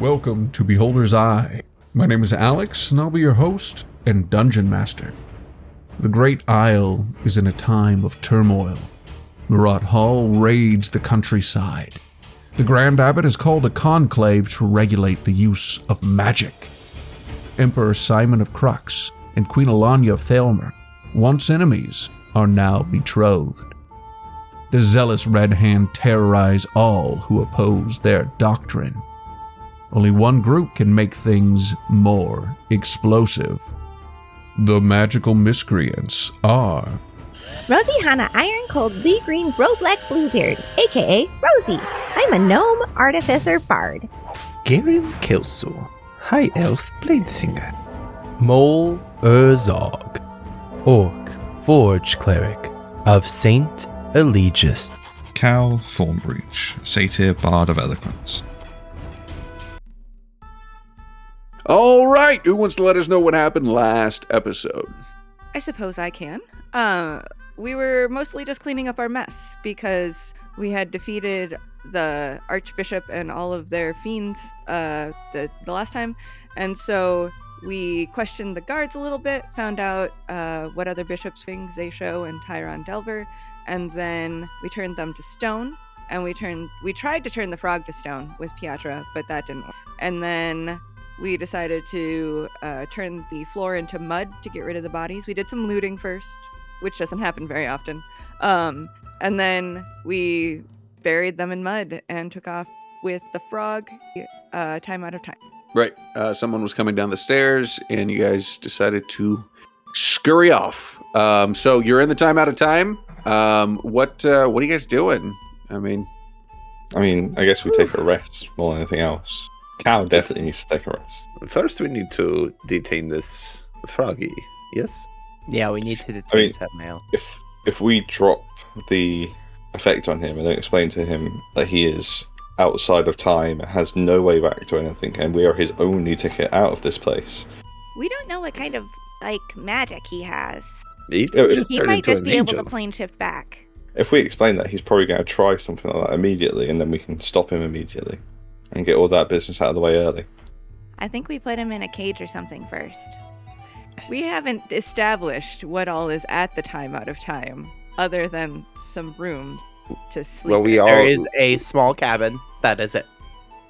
Welcome to Beholder's Eye. My name is Alex, and I'll be your host and dungeon master. The Great Isle is in a time of turmoil. Murat Hall raids the countryside. The Grand Abbot has called a conclave to regulate the use of magic. Emperor Simon of Crux and Queen Alanya of Thalmer, once enemies, are now betrothed. The zealous Red Hand terrorize all who oppose their doctrine. Only one group can make things more explosive. The magical miscreants are Rosie Hanna Iron Cold Lee Green Bro Black Bluebeard, aka Rosie. I'm a gnome artificer bard. Garen Kelso, High Elf Blade Singer. Mole Urzog, Orc Forge Cleric of Saint Eligius. Cal Thornbreach, Satyr Bard of Eloquence. All right, who wants to let us know what happened last episode? I suppose I can. Uh, we were mostly just cleaning up our mess because we had defeated the archbishop and all of their fiends uh, the, the last time, and so we questioned the guards a little bit, found out uh, what other bishops things they show and Tyron Delver, and then we turned them to stone. And we turned, we tried to turn the frog to stone with Piatra, but that didn't work. And then we decided to uh, turn the floor into mud to get rid of the bodies. We did some looting first, which doesn't happen very often. Um, and then we buried them in mud and took off with the frog. Uh, time out of time. Right, uh, someone was coming down the stairs, and you guys decided to scurry off. Um, so you're in the time out of time. Um, what uh, what are you guys doing? I mean, I mean, I guess we take a rest more than anything else. Cal definitely needs to take a rest. First, we need to detain this froggy. Yes? Yeah, we need to detain I mean- that male. If if we drop the effect on him and then explain to him that he is outside of time, has no way back to anything, and we are his only ticket out of this place, We don't know what kind of like magic he has. He, Yeah, He might just an be able to plane shift back. if we explain that, he's probably going to try something like that immediately, and then we can stop him immediately and get all that business out of the way early. I think we put him in a cage or something first. We haven't established what all is at the time out of time, other than some rooms to sleep. Well, we in. all There is a small cabin. That is it.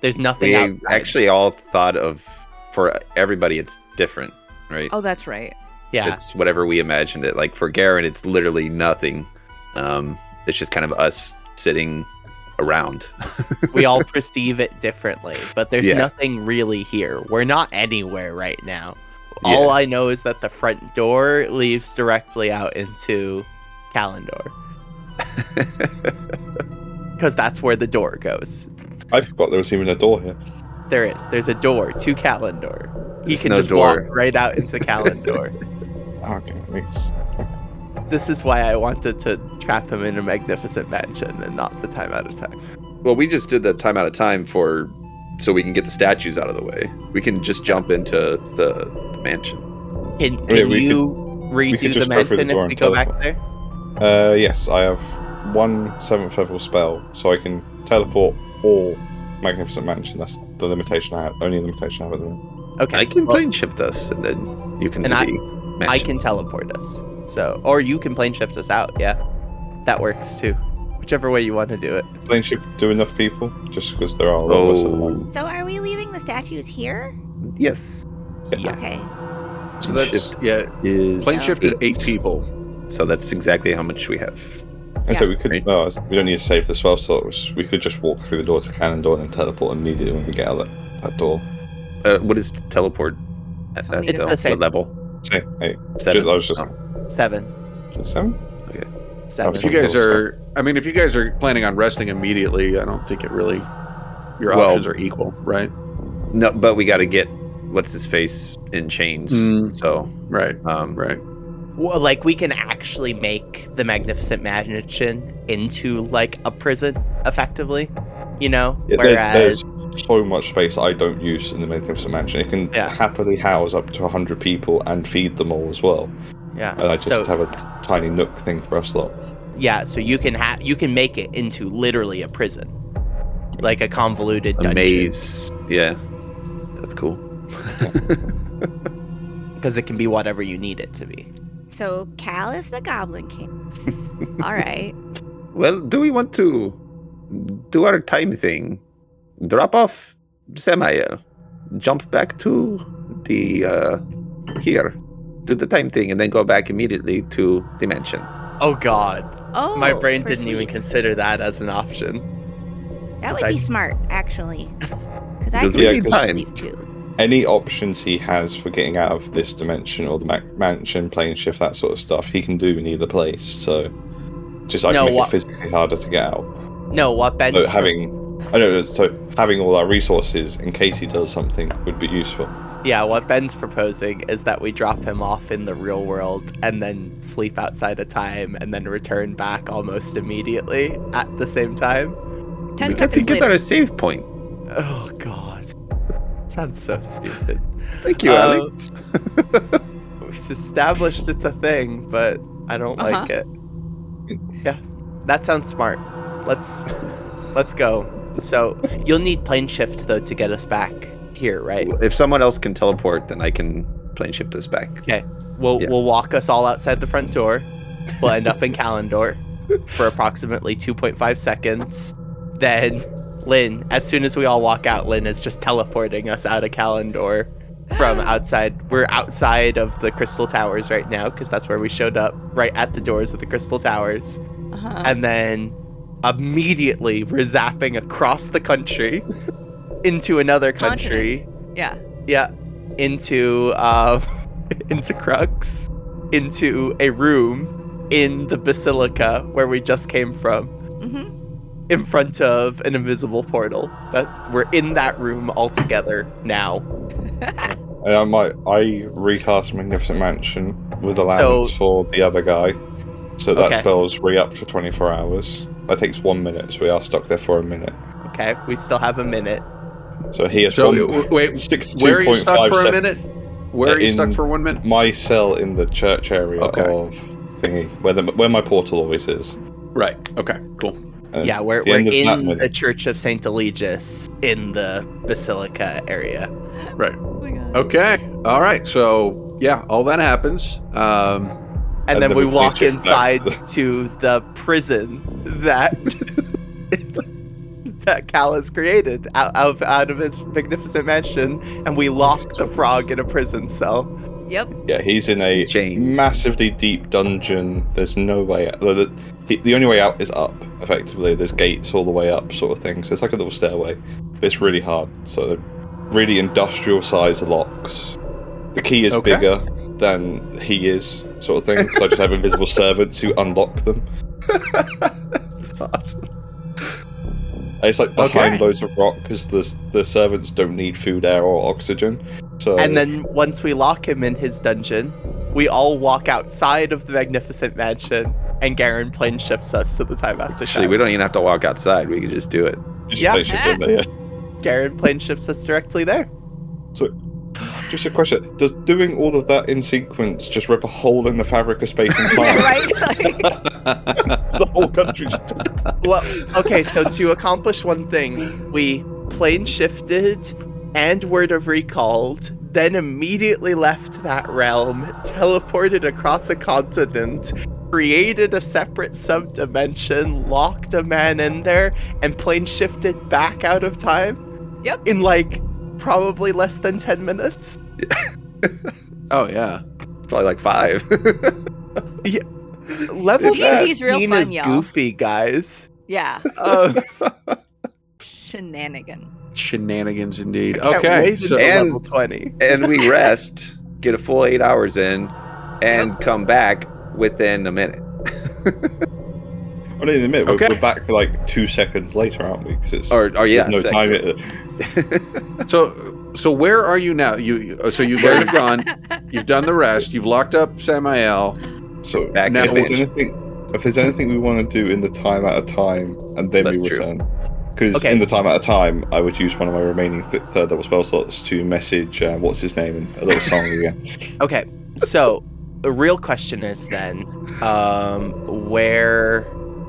There's nothing we outside. actually all thought of for everybody it's different, right? Oh, that's right. yeah. It's whatever we imagined it. Like for Garen, it's literally nothing. Um, it's just kind of us sitting around. we all perceive it differently, but there's Yeah. nothing really here. We're not anywhere right now. All Yeah. I know is that the front door leads directly out into Kalendor because that's where the door goes. I forgot there was even a door here. There is. There's a door to Kalendor. He There's can no just door. walk right out into Kalendor. Okay, that makes this is why I wanted to trap him in a magnificent mansion and not the time out of time. well, we just did the time out of time for so we can get the statues out of the way. We can just jump into the, the mansion. Can, can we you could redo the the mansion door if we go back there? Uh, yes, I have one seventh level spell, so I can teleport or magnificent mansion. That's the limitation I have. Only limitation I have at the moment. Okay. I can well, plane shift us, and then you can And I- the I can teleport us. So, or you can plane shift us out. Yeah, that works too. Whichever way you want to do it. Plane shift do enough people, just because there are a lot us Oh. So are we leaving the statues here? yes. Yeah. Okay. so that's Shift yeah. Is Plane shift is eight people. So that's exactly how much we have. And so we could. Right. No, we don't need to save the spell slots. We could just walk through the door to Kalendor and teleport immediately when we get out that, that door. Uh, what is teleport? At, at It's the, the same. what level? Say, hey, just, I was just Oh. Seven. seven. Okay. Seven. If you guys are, I mean, if you guys are planning on resting immediately, I don't think it really. Your Well- options are equal, right? No, but we got to get what's his face in chains. Mm. So, Right, um, right. Well, like we can actually make the magnificent mansion into like a prison, effectively. You know, Yeah, there- whereas there's so much space I don't use in the Magnificent Mansion. It can Yeah. happily house up to 100 people and feed them all as well. Yeah, And I just so have a tiny nook thing for us lot. yeah, so you can have you can make it into literally a prison, like a convoluted a dungeon. maze. Yeah. That's cool. because it can be whatever you need it to be. So Cal is the Goblin King. All right. Well, do we want to do our time thing? Drop off Samael, jump back to the uh here, do the time thing, and then go back immediately to dimension. Oh God, Oh, my brain didn't even consider that as an option. That would I- be smart, actually. Because I Because could we yeah, need time. sleep too. Any options he has for getting out of this dimension or the ma- mansion, plane shift, that sort of stuff, he can do in either place. So, just like No, make what- it physically harder to get out. No, what Ben's So having, I know, so having all our resources in case he does something would be useful. Yeah, what Ben's proposing is that we drop him off in the real world and then sleep outside of time and then return back almost immediately at the same time. Ten we have to seconds get later. our save point. Oh God, sounds so stupid. Thank you, Uh, Alex. We've established it's a thing, but I don't Uh-huh. like it. Yeah, that sounds smart. Let's let's go. So you'll need plane shift though to get us back here, right? If someone else can teleport, then I can plane shift us back. We'll Yeah. we'll walk us all outside the front door. We'll end up in Calendor for approximately 2.5 seconds. Then Lynn, as soon as we all walk out, Lynn is just teleporting us out of Calendor from outside. We're outside of the Crystal Towers right now because that's where we showed up, right at the doors of the Crystal Towers. Uh-huh. and then immediately we're zapping across the country into another country. Yeah. Yeah, into uh, into Crux, into a room in the basilica where we just came from, hmm in front of an invisible portal. That we're in that room all together now. And I might, I recast Magnificent Mansion with the allowance for the other guy, so that Okay. spell's re up for 24 hours. That takes one minute, so we are stuck there for a minute. Okay, we still have a minute. So he has So one, w- wait, six- where are you stuck for a minute? Where are you stuck for one minute? My cell in the church area Okay. of thingy, where the where my portal always is. Right. Okay. Cool. And yeah, we're, the we're end of that in minute- the Church of Saint Eligius in the basilica area. Right. Oh. Okay. All right. So yeah, all that happens. Um, and, And then then we we walk inside back. to the prison that that Cal has created out of out of his magnificent mansion, and we lock the frog in a prison cell. Yep. Yeah, he's in a Chains. massively deep dungeon. There's no way out. The, the, the only way out is up, effectively. There's gates all the way up, sort of thing. So it's like a little stairway. But it's really hard. So really industrial size locks. The key is Okay. bigger than he is, sort of thing. So I just have invisible servants who unlock them. That's awesome. And It's like behind Okay. loads of rock because the the servants don't need food, air, or oxygen. So And then once we lock him in his dungeon, we all walk outside of the magnificent mansion, and Garen plane shifts us to the time after Actually, time. we don't even have to walk outside. We can just do it. just yeah. place it in there, yeah. Garen plane shifts us directly there. Just a question: Does doing all of that in sequence just rip a hole in the fabric of space and time? right. the whole country just. Well, okay, so to accomplish one thing, we plane shifted and word of recalled, then immediately left that realm, teleported across a continent, created a separate subdimension, locked a man in there, and plane shifted back out of time. Yep. In like probably less than 10 minutes. oh yeah. Probably like five. yeah. Level He's- he's real 16 fun, is y'all. goofy, guys. yeah. Um, Shenanigan. Shenanigans indeed. can't Okay. wait So And- level 20. and we rest, get a full eight hours in, and come back within a minute. Well, in a minute, we're, Okay. we're back like two seconds later, aren't we? Because it's Or, or yeah, there's no time. It, so so where are you now? You so you guys have gone. You've done the rest. You've locked up Samael. so Back Now if there's anything, if there's anything we want to do in the time at a time, and then we That's true. return. Because Okay. in the time at a time, I would use one of my remaining th- third level spell slots to message uh, what's his name and a little song again. Okay, so the real question is then, um, where,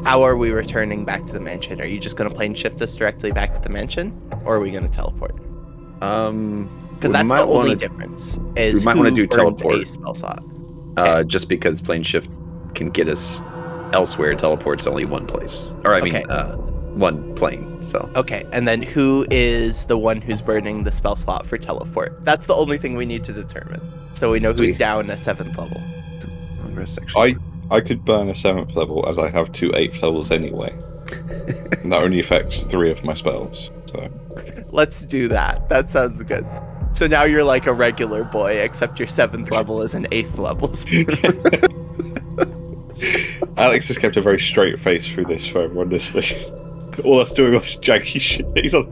how are we returning back to the mansion? Are you just going to plane shift us directly back to the mansion, or are we going to teleport? Um, Because we that's the only wanna- difference. Is we might wanna do teleport. A spell slot. uh, just because plane shift can get us elsewhere, teleports only one place, or I mean, Okay. uh, one plane. So Okay, and then who is the one who's burning the spell slot for teleport? That's the only thing we need to determine. So we know who's Sweet. down a seventh level. section. I I could burn a seventh level as I have two eighth levels anyway. and that only affects three of my spells. So Let's do that. That sounds good. So now you're like a regular boy, except your seventh level is an eighth level. Speaker. Alex has kept a very straight face through this for everyone this week. All us doing all this jaggy shit. He's on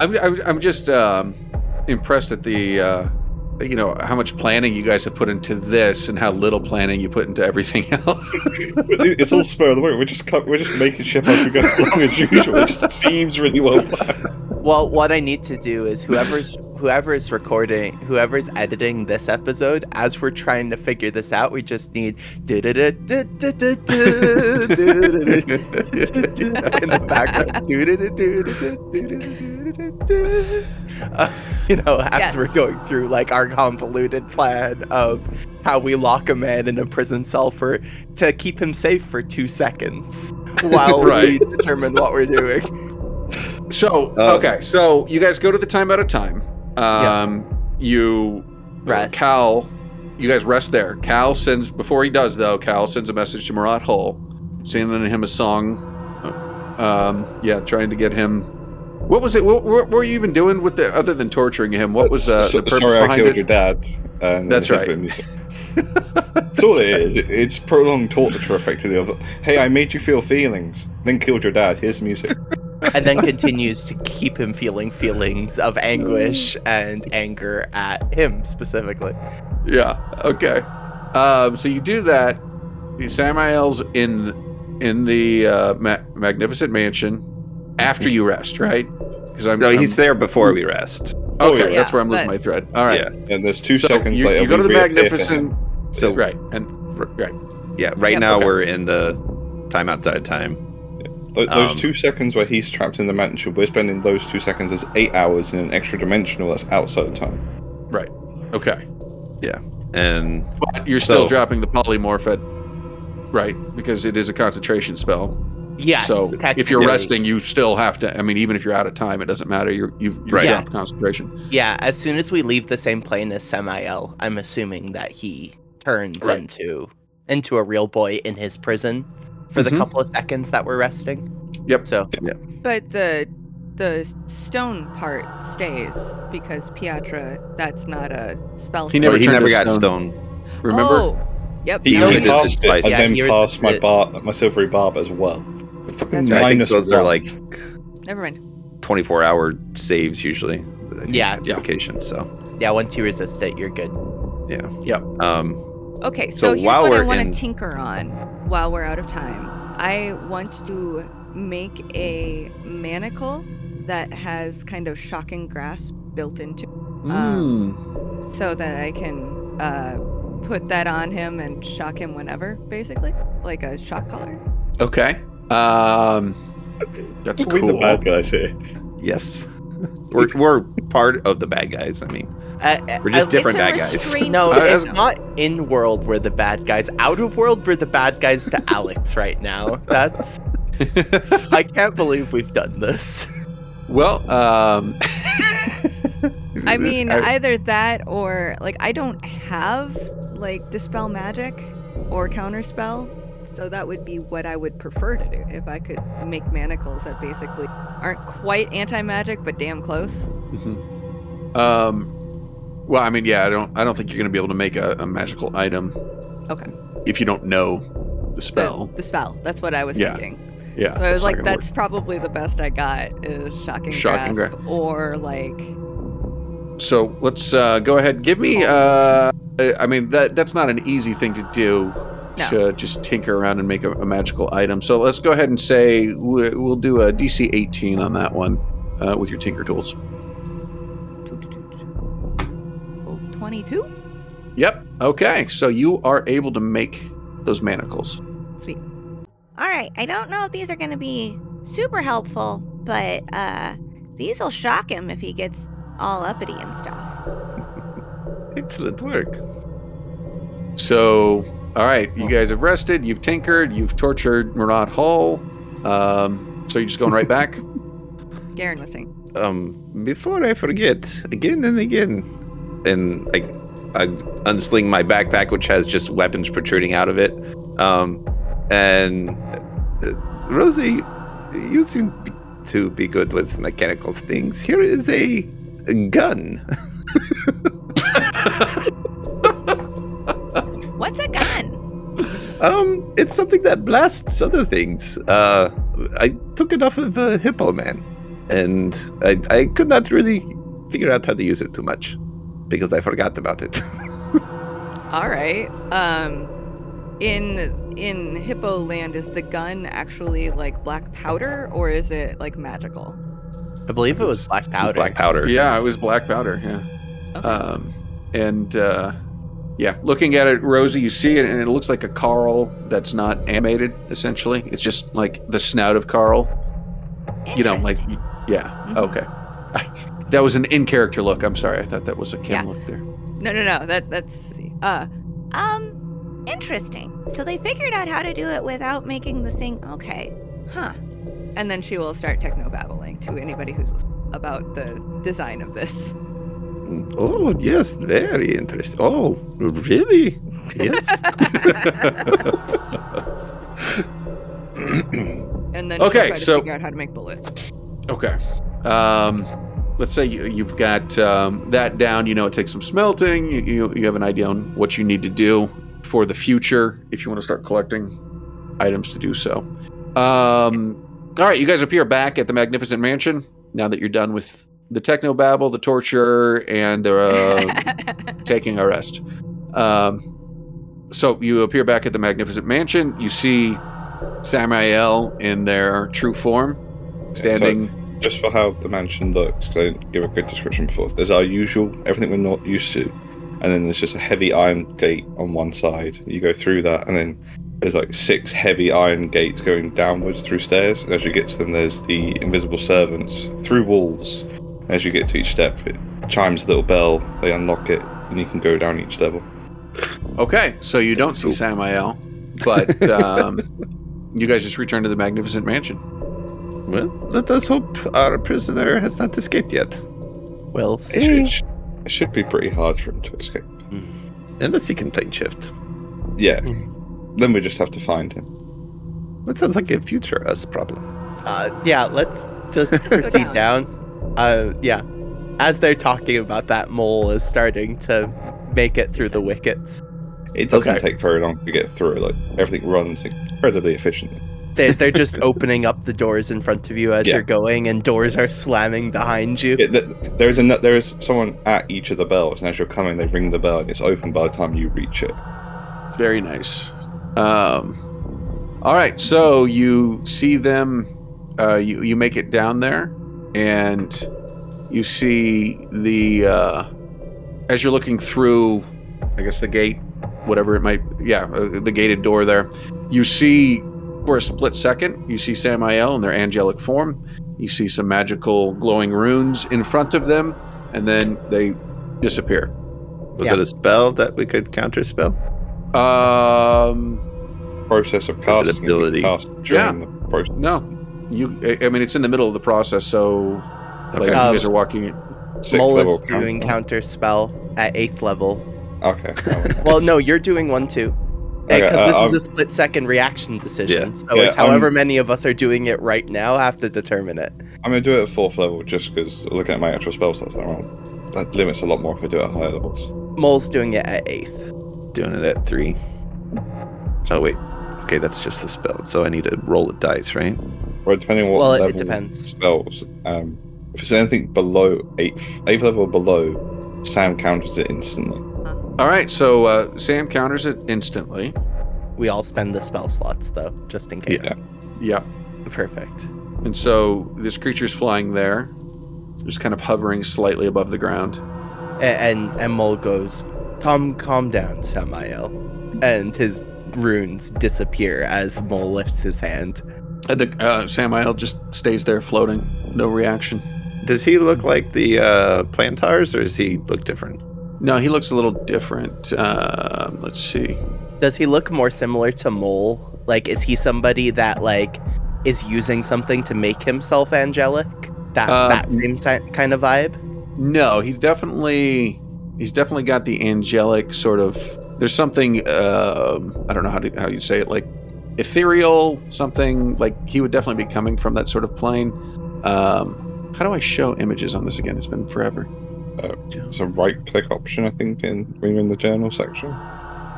I'm, I'm, I'm just um, impressed at the, uh, you know, how much planning you guys have put into this and how little planning you put into everything else. it's all spur of the moment. We're just we're just making shit as we go along as usual. It just seems really well planned. well, what I need to do is whoever's whoever's recording, whoever's editing this episode, as we're trying to figure this out, we just need in the background. Uh, you know, as Yes. we're going through like our convoluted plan of how we lock a man in a prison cell for to keep him safe for two seconds while we determine what we're doing. So okay, so you guys go to the time out of time. Um, you Rest. Cal, you guys rest there. Cal sends before he does though. Cal sends a message to Marat Hull, sending him a song. Um, yeah, trying to get him. What was it? What, what were you even doing with the other than torturing him? What was uh, So- the purpose sorry I killed it? your dad. And That's here's right. the music. That's all it is. It's prolonged torture, effectively. Of hey, I made you feel feelings, then killed your dad. Here's the music. and then continues to keep him feeling feelings of anguish and anger at him specifically. Yeah. Okay. Um, so you do that. Samael's in in the uh, ma- magnificent mansion after you rest, right? Because I'm no, he's I'm- there before we rest. Oh, Okay, yeah. that's where I'm losing but- my thread. All right. Yeah. And there's two So seconds you, later. you go to the reappear for him. magnificent. So right and right. yeah, right Yeah, now okay. we're in the time outside of time. Th- Those Um, two seconds where he's trapped in the mansion, we're spending those two seconds as eight hours in an extra dimensional that's outside of time. Right. Okay. Yeah. And But you're still So- dropping the polymorph at right because it is a concentration spell. Yes. so if you're resting, you still have to. I mean, even if you're out of time, it doesn't matter. You're you've, you've Right. dropped Yes. concentration. Yeah, as soon as we leave the same plane as Samael, I'm assuming that he turns Right. into into a real boy in his prison for the Mhm. couple of seconds that we're resting. Yep. So But the the stone part stays because Piatra, that's not a spell. He never he turned never to got stone. stone. Remember? Oh, yep. He, No, he he resisted it twice. and Yeah, then he passed my bar, my silvery barb as well. Fucking That's right. I think minus those are like Never mind. 24 hour saves usually. I think, Yeah. Yeah. So yeah, once you resist it, you're good. yeah. Yep. Um. Okay, so, So here's while what we're want to in- tinker on while we're out of time. I want to make a manacle that has kind of shocking grasp built into Mm. so that I can uh, put that on him and shock him whenever, basically, like a shock collar. Okay. Um, that's we cool. the bad guys here. Yes. we're we're part of the bad guys. I mean, Uh, we're just I- different bad guys. No, it's not in world we're the bad guys. Out of world we're the bad guys to Alex right now. That's I can't believe we've done this. Well, um, I mean, I- either that or like I don't have like dispel magic or counterspell, so that would be what I would prefer to do if I could make manacles that basically aren't quite anti-magic but damn close. um, well, I mean, yeah, I don't, I don't think you're going to be able to make a, a magical item Okay. if you don't know the The- spell. The, spell. That's what I was Yeah. thinking. yeah. So I was like, gonna work. that's probably the best I got is shocking, Shocking grasp, or like So let's uh, go ahead. Give me. Uh, I mean, that that's not an easy thing to do. No. To just tinker around and make a, a magical item. So let's go ahead and say we- we'll do a DC 18 on that one uh, with your tinker tools. 22. Yep. Okay. So you are able to make those manacles. Sweet. All right, I don't know if these are going to be super helpful, but uh these will shock him if he gets all uppity and stuff. Excellent work. So, all right, you guys have rested, you've tinkered, you've tortured Murat Hall. Um, so you're just going right back? Garen was saying. Um, before I forget, again and again, and I, I unsling my backpack, which has just weapons protruding out of it. Um, and uh, Rosie, you seem to be good with mechanical things. Here is a, a gun. Um, it's something that blasts other things. Uh, I took it off of a hippo man, and I, I could not really figure out how to use it too much because I forgot about it. All right. Um, in in Hippo Land, is the gun actually like black powder or is it like magical? I believe it was black powder. Black powder. Yeah, it was black powder. Yeah. Okay. Um, and uh, yeah, looking at it, Rosie, you see it, and it looks like a Carl that's not animated. Essentially, it's just like the snout of Carl. You know, like yeah. Mhm. Okay. that was an in-character look. I'm sorry. I thought that was a Kim Yeah. look there. No, no, no. That that's uh. Um, interesting. So they figured out how to do it without making the thing. Okay. Huh. And then she will start techno babbling to anybody who's about the design of this. Oh yes, very interesting. Oh, really? Yes. And then Okay, so- figure out how to make bullets. Okay. Um, let's say you, you've got um, that down. You know, it takes some smelting. You, you, you have an idea on what you need to do for the future if you want to start collecting items to do so. Um, all right, you guys appear back at the Magnificent Mansion now that you're done with the techno babble, the torture, and the uh, taking a rest. Um, so you appear back at the Magnificent Mansion. You see Samael in their true form, standing. Just for how the mansion looks, 'cause I didn't give a good description before. There's our usual, everything we're not used to, and then there's just a heavy iron gate on one side. You go through that, and then there's like six heavy iron gates going downwards through stairs. And as you get to them, there's the invisible servants through walls. As you get to each step, it chimes a little bell. They unlock it, and you can go down each level. Okay, so you don't see Cool. Samael, but um, you guys just return to the Magnificent Mansion. well, let us hope our prisoner has not escaped yet, We'll It should, it should be pretty hard for him to escape. unless he can plane shift. Yeah. Then we just have to find him. That sounds like a future us problem. Uh, yeah, let's just proceed down. Uh, yeah. As they're talking about that, Mole is starting to make it through the wickets. It doesn't Okay. take very long to get through. Like everything runs incredibly efficiently. They're, they're just opening up the doors in front of you as Yeah. you're going, and doors are slamming behind you. Yeah, th- there is a there is someone at each of the bells, and as you're coming, they ring the bell, and it's open by the time you reach it. Very nice. Um, all right, so you see them. Uh, you you make it down there, and you see the uh, as you're looking through, I guess the gate, whatever it might. Yeah, uh, the gated door there. You see for a split second, you see Samael in their angelic form. You see some magical glowing runes in front of them, and then they disappear. Was Yeah. it a spell that we could counter spell? Um, Process of With casting ability. you cast during the process. No, you. I- I mean, it's in the middle of the process, so like Okay. you Um, guys are walking. Sixth Mole is doing count- counter spell at eighth level. Okay. Well, no, you're doing one too. Okay, Because uh, this um, is a split second reaction decision. Yeah. So Yeah, it's however um, many of us are doing it right now have to determine it. I'm gonna do it at fourth level just because looking at my actual spell slots, I don't that limits a lot more if I do it at higher levels. Mole's doing it at eighth. Doing it at three. Oh wait. Okay, that's just the spell. So I need to roll a dice, right? Well, depending on what Well, it- it depends. spells. Um, if it's anything below eighth, eighth level or below, Sam counters it instantly. All right, so uh, Sam counters it instantly. We all spend the spell slots though, just in case. Yeah. Yeah, Perfect. and so this creature's flying there, just kind of hovering slightly above the ground. A- And and Mole goes, "Calm, calm down, Samael," and his runes disappear as Mole lifts his hand. And the uh, Samael just stays there floating, no reaction. Does he look like the uh, planetars, or does he look different? No, he looks a little different. Um, let's see. Does he look more similar to Mole? Like, is he somebody that like is using something to make himself angelic? That Uh, that same si- kind of vibe. No, he's definitely he's definitely got the angelic sort of. There's something um, I don't know how to how you say it like ethereal something like he would definitely be coming from that sort of plane. Um, how do I show images on this again? It's been forever. Uh, it's a right click option, I think, in when you're in the journal section.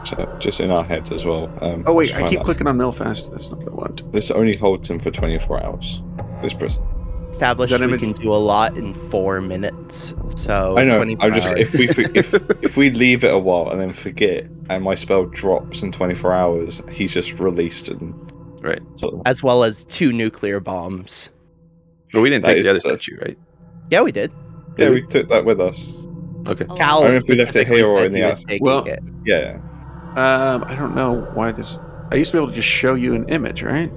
So just in our heads as well. Um, Oh wait, I keep out. clicking on Milfast. That's not what I want. This only holds him for 24 hours. This person. Established Is we image- can do a lot in four minutes. So I know. I'm just hours. if we if if we leave it a while and then forget, and my spell drops in 24 hours, he's just released and Right. sort of. as well as two nuclear bombs. But we didn't That take the other the- statue, right? Yeah, we did. Yeah, we took that with us. Okay. Cal I don't know if we left it here or in the he was house. taking Well- it. Yeah. Um, I don't know why this. I used to be able to just show you an image, right?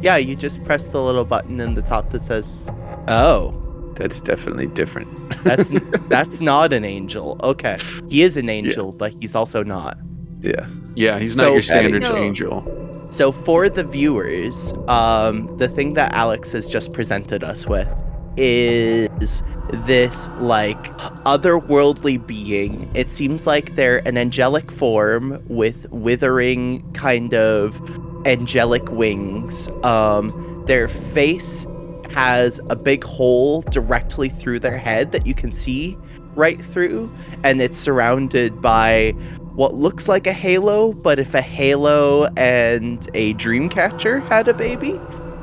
Yeah, you just press the little button in the top that says, "Oh, That's definitely different. that's that's not an angel." Okay, he is an angel, but he's also not. yeah. Yeah, he's So- not your standard No. angel. So for the viewers, um, the thing that Alex has just presented us with is this like otherworldly being. It seems like they're an angelic form with withering kind of angelic wings. Um, their face has a big hole directly through their head that you can see right through, and it's surrounded by what looks like a halo, but if a halo and a dream catcher had a baby.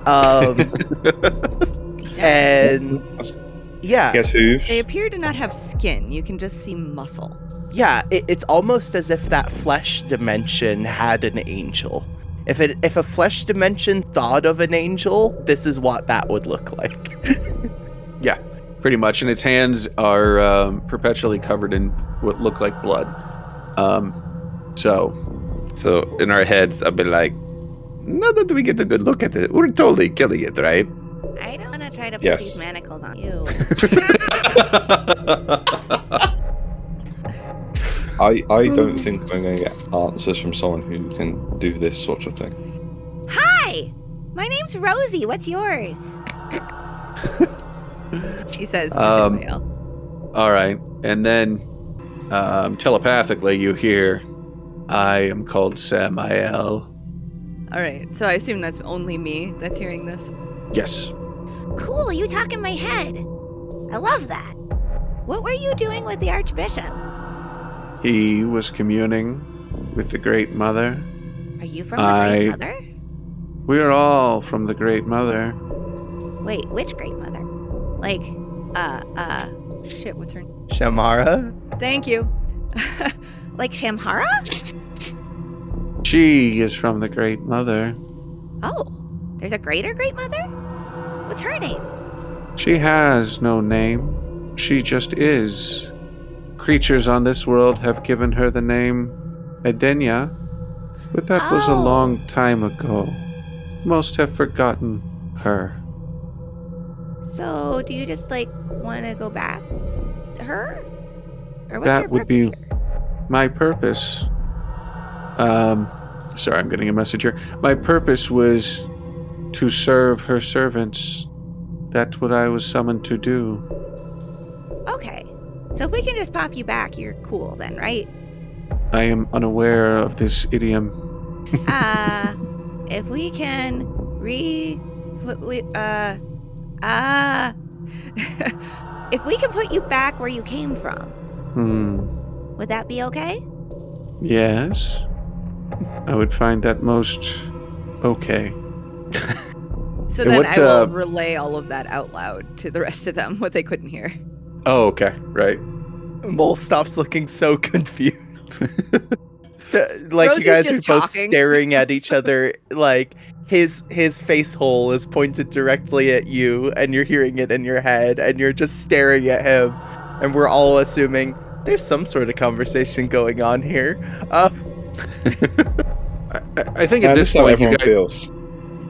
Um, and yeah, He has hooves. They appear to not have skin. You can just see muscle. yeah, it, it's almost as if that flesh dimension had an angel. If it if a flesh dimension thought of an angel, this is what that would look like. Yeah, pretty much. And its hands are um, perpetually covered in what look like blood. Um, so So in our heads, I've been like, now that we get a good look at it, we're totally killing it, right? I don't want to try to put Yes. these manacles on you. I, I don't think I'm going to get answers from someone who can do this sort of thing. Hi, my name's Rosie. What's yours? She says to Um, All right. And then um, telepathically, you hear, I am called Samael. All right. So I assume that's only me that's hearing this. Yes. Cool, you talk in my head. I love that. What were you doing with the Archbishop? He was communing with the Great Mother. Are you from the I- Great Mother? We are all from the Great Mother. Wait, which Great Mother? Like, uh, uh, Shit, what's her name? Shamara? Thank you. like Shamhara? She is from the Great Mother. Oh, there's a greater Great Mother? What's her name? She has no name. She just is. Creatures on this world have given her the name Edenia, but that was a Oh. long time ago. Most have forgotten her. So, do you just like want to go back to her? Or what's That would be- here? My purpose. Um, sorry, I'm getting a message here. My purpose was to serve her servants. That's what I was summoned to do. Okay. So if we can just pop you back, you're cool then, right? I am unaware of this idiom. uh if we can re put we uh uh if we can put you back where you came from, Hmm. would that be okay? Yes. I would find that most okay. So then what, I will uh, relay all of that out loud to the rest of them, what they couldn't hear. Oh, okay. Right. Mole stops looking so confused. like Rosie's you guys are just both talking. staring at each other like his his face hole is pointed directly at you and you're hearing it in your head and you're just staring at him and we're all assuming there's some sort of conversation going on here. Uh, I, I- I think at this this is how point, you guys, feels.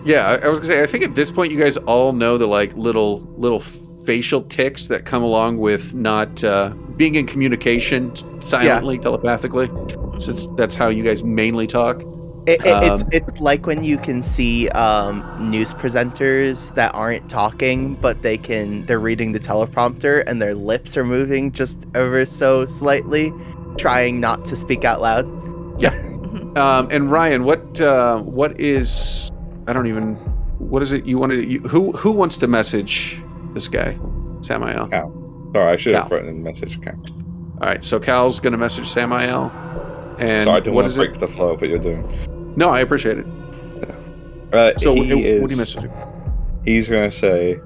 yeah, I, I was gonna say, I think at this point, you guys all know the like little little facial tics that come along with not uh, being in communication silently, telepathically, since that's how you guys mainly talk. It, it, it's Um, it's like when you can see um, news presenters that aren't talking, but they can they're reading the teleprompter and their lips are moving just ever so slightly, trying not to speak out loud. Yeah. Um, and Ryan, what uh, what is I don't even what is it you wanted? You, who who wants to message this guy, Samael? Cal. Sorry, I should have written the message. Cal. All right, so Cal's gonna message Samael. And Sorry, I didn't what want to break it? the flow of what you're doing. No, I appreciate it. Uh, So he what, what is, do you message? him? He's going to say,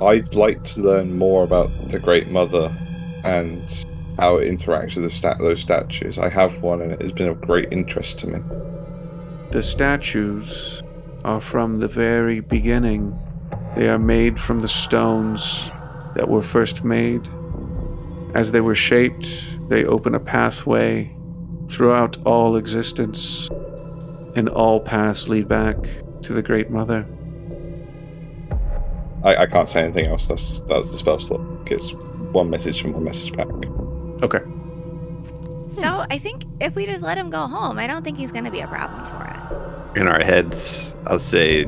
I'd like to learn more about the Great Mother and how it interacts with the stat- those statues. I have one and it has been of great interest to me. The statues are from the very beginning. They are made from the stones that were first made. As they were shaped, they open a pathway throughout all existence, and all paths lead back to the Great Mother. I, I can't say anything else. That's that's the spell slot. It's one message from one message back. Okay. So I think if we just let him go home, I don't think he's going to be a problem for us. In our heads, I'll say,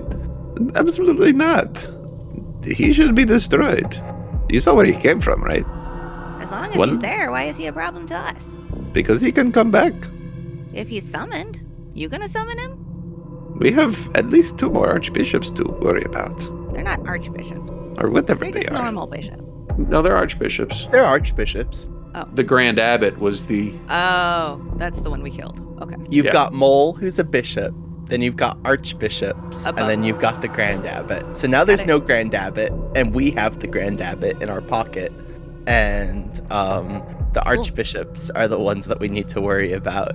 absolutely not. He should be destroyed. You saw where he came from, right? As long as Well- he's there, why is he a problem to us? Because he can come back. If he's summoned, you gonna summon him? We have at least two more archbishops to worry about, They're not archbishops. or whatever They're they just are. normal bishops. No, they're archbishops. They're archbishops. Oh. The Grand Abbot was the. Oh, that's the one we killed. Okay. You've Yeah. got Mole, who's a bishop. Then you've got archbishops, Above and then you've got the grand abbot. So now there's no grand abbot, and we have the grand abbot in our pocket, and um, the archbishops are the ones that we need to worry about.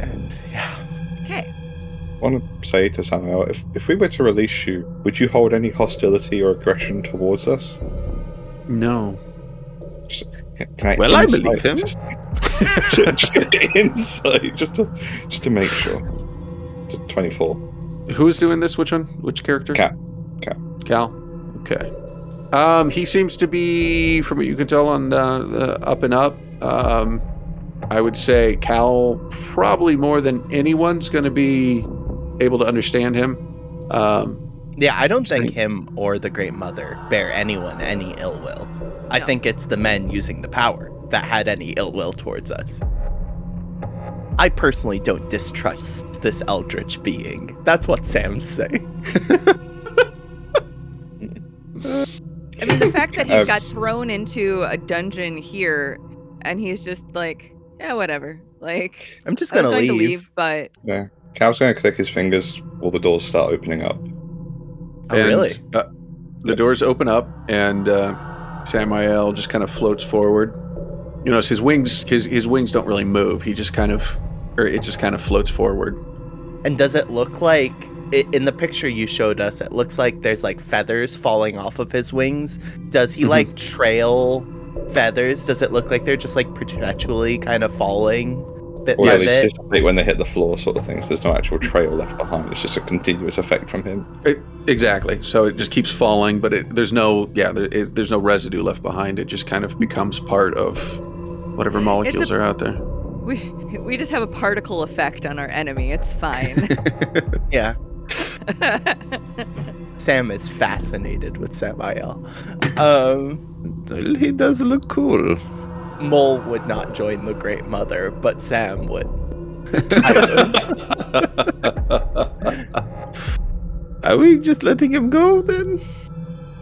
And yeah, Okay. I want to say to Samuel, if, if we were to release you, would you hold any hostility or aggression towards us? No. Can, can I Well, I believe him. Just, just insight, just to just to make sure. To Twenty-four. Who's doing this? Which one? Which character? Cal. Cal. Cal. Okay. Um, he seems to be, from what you can tell, on uh, the up and up. Um, I would say Cal probably more than anyone's going to be able to understand him. Um, yeah. I don't think Interesting. him or the Great Mother bear anyone any ill will. I No. think it's the men using the power that had any ill will towards us. I personally don't distrust this eldritch being. That's what Sam's saying. I mean, the fact that he's Uh, got thrown into a dungeon here, and he's just like, yeah, whatever. Like, I'm just gonna going leave. to leave, but Yeah. Cal's going to click his fingers. All the doors start opening up. Oh, and, really? Uh, the doors open up, and uh, Samael just kind of floats forward. You know, his wings, his his wings don't really move. He just kind of, or it just kind of floats forward. And does it look like in the picture you showed us? It looks like there's like feathers falling off of his wings. Does he Mhm. like trail feathers? Does it look like they're just like perpetually kind of falling bit Or by they bit? dissipate when they hit the floor, sort of things. There's no actual trail left behind. It's just a continuous effect from him. It, exactly. So it just keeps falling, but it, there's no, yeah, there, it, there's no residue left behind. It just kind of becomes part of whatever molecules are out there. we we just have a particle effect on our enemy. It's fine. Yeah. Sam is fascinated with Samael. Um, He does look cool. Mole would not join the Great Mother, but Sam would. Are we just letting him go then?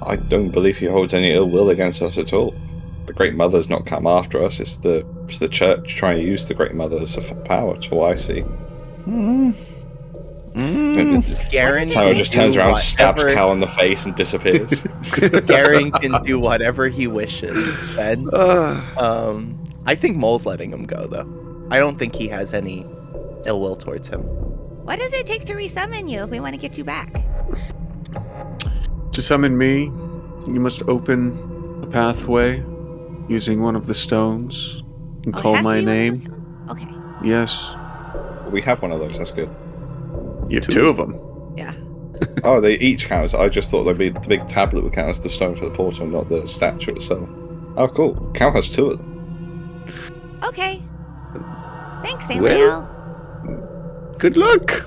I don't believe he holds any ill will against us at all. The Great Mother's not come after us. It's the it's the church trying to use the Great Mother as a f- power. To what I see. Hmm. Mm. Garen Simon just turns do around, stabs whatever- Cal in the face, and disappears. Garen can do whatever he wishes. Ben, Ah, um, I think Mole's letting him go though. I don't think he has any ill will towards him. What does it take to resummon you if we want to get you back? To summon me, you must open a pathway using one of the stones and Oh, call my be one of name. Okay. Yes. we have one of those. That's good. You have two of them. Yeah. Oh, they each count. as- I just thought they'd be the big tablet would count as the stone for the portal, not the statue itself. Oh, cool. Cal has two of them. Okay. Thanks, Well- Samuel. Good luck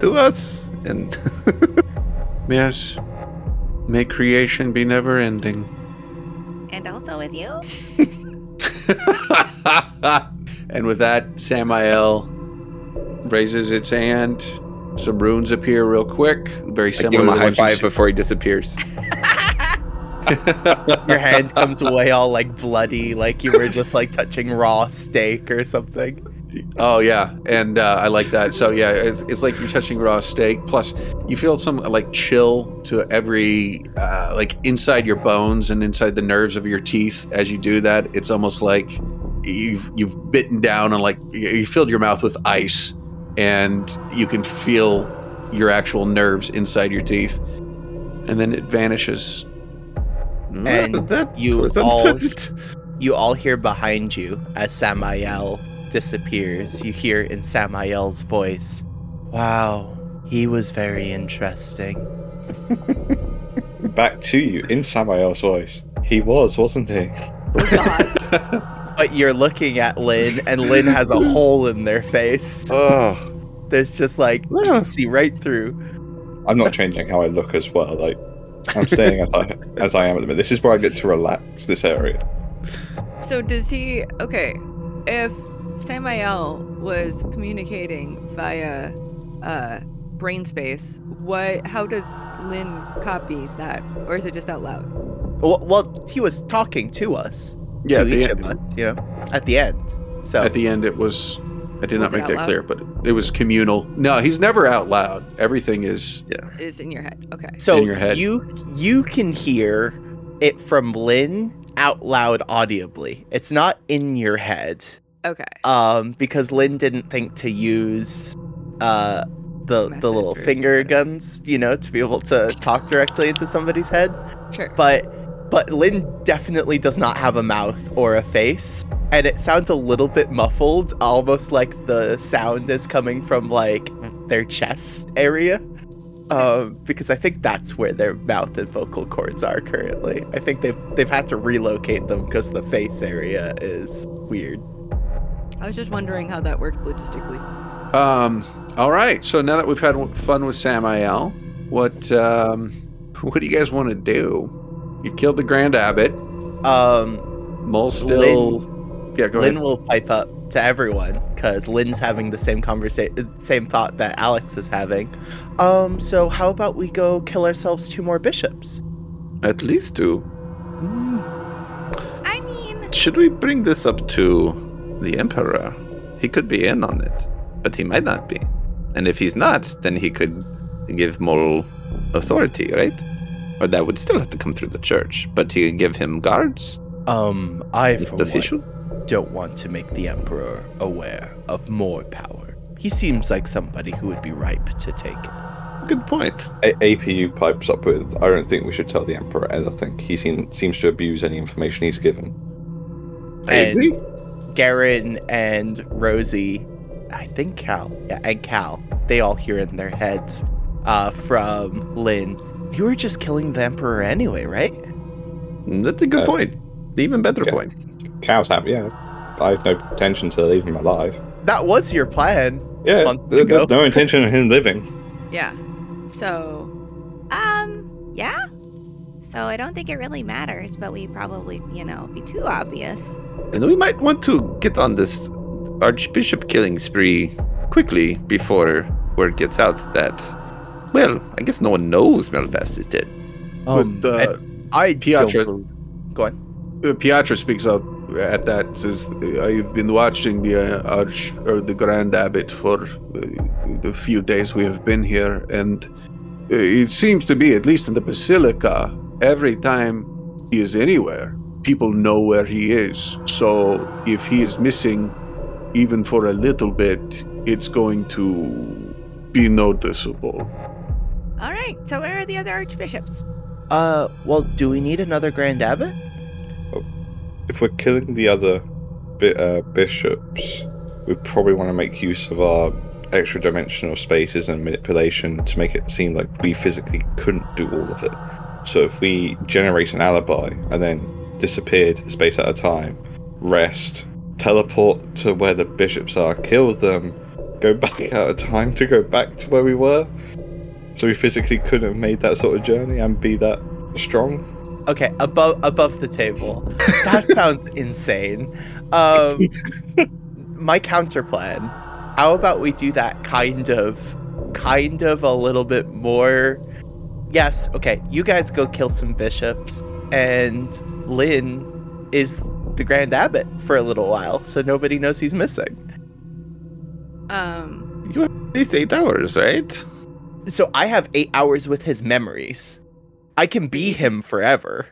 to us. And Yes. May creation be never ending. And also with you. and with that, Samael raises its hand. Some runes appear real quick, very I give him a high five before he disappears. Your hand comes away all like bloody, like you were just like touching raw steak or something. Oh yeah, and uh, I like that. So yeah, it's, it's like you're touching raw steak. Plus, you feel some like chill to every uh, like inside your bones and inside the nerves of your teeth as you do that. It's almost like you've you've bitten down and like you- you filled your mouth with ice, and you can feel your actual nerves inside your teeth, and then it vanishes. And that you all- unpleasant. You all hear behind you as Samael disappears. You hear in Samael's voice, Wow, he was very interesting. Back to you in Samael's voice. He was, wasn't he? Oh, But you're looking at Lynn, and Lynn has a hole in their face. Oh, There's just like, you can see right through. I'm not changing how I look as well. Like, I'm staying as I as I am at the minute. This is where I get to relax. This area. So does he? Okay, if Samael was communicating via uh, brain space, what? How does Lynn copy that, or is it just out loud? Well, well he was talking to us. Yeah, to at the each end- of us, you know, at the end. So At the end, it was. I did not Was it make that loud? clear, but it was communal. No, he's never out loud. Everything is yeah. Is in your head. Okay. So in your head. you you can hear it from Lynn out loud audibly. It's not in your head. Okay. Um because Lynn didn't think to use uh the Message the little finger guns, you know, to be able to talk directly into somebody's head. Sure. But but Lynn definitely does not have a mouth or a face. And it sounds a little bit muffled, almost like the sound is coming from like their chest area. Um, because I think that's where their mouth and vocal cords are currently. I think they've they've had to relocate them because the face area is weird. I was just wondering how that worked logistically. Um. All right. So now that we've had fun with Samael, what um, what do you guys want to do? You killed the Grand Abbot. Um, Mole still. yeah. Go Lynn ahead. will pipe up to everyone because Lynn's having the same conversation, same thought that Alex is having. Um, so how about we go kill ourselves two more bishops? At least two. I mean, Should we bring this up to the Emperor? He could be in on it, but he might not be. And if he's not, then he could give Mole authority, right? Or that would still have to come through the church, but he could give him guards, Um, I for the one, official. don't want to make the Emperor aware of more power. He seems like somebody who would be ripe to take it. Good point. A- APU pipes up with. I don't think we should tell the Emperor anything. He seem, seems to abuse any information he's given. I And- agree. Garen and Rosie, I think Cal, yeah, and Cal, they all hear in their heads uh, from Lynn. You were just killing the Emperor anyway, right? That's a good Uh, point. Even better okay. point. Cow's have, Yeah, I have no intention to leave him alive. That was your plan. Yeah, Months there- ago. no intention of him living. Yeah. So um, yeah. So I don't think it really matters, but we probably, you know, be too obvious. And we might want to get on this Archbishop killing spree quickly before word gets out that, well, I guess no one knows Melfast is dead. Um, But, uh, I Piatra- Go on. Uh, Piatra speaks up at that. Says, "I've been watching the uh, arch or the Grand Abbot for uh, the few days we have been here, and uh, it seems to be, at least in the Basilica, every time he is anywhere, people know where he is. So if he is missing, even for a little bit, it's going to be noticeable. All right. So where are the other archbishops? Uh, well, do we need another Grand Abbot? If we're killing the other bi- uh, bishops, we probably want to make use of our extra dimensional spaces and manipulation to make it seem like we physically couldn't do all of it. So if we generate an alibi and then disappear to the space at a time, rest, teleport to where the bishops are, kill them, go back out of time to go back to where we were. So we physically couldn't have made that sort of journey and be that strong. Okay, above above the table. That sounds insane. Um, my counter plan. How about we do that kind of, kind of a little bit more? Yes. Okay. You guys go kill some bishops, and Lynn is the Grand Abbot for a little while, so nobody knows he's missing. Um, You have at least eight hours, right? So I have eight hours with his memories. I can be him forever.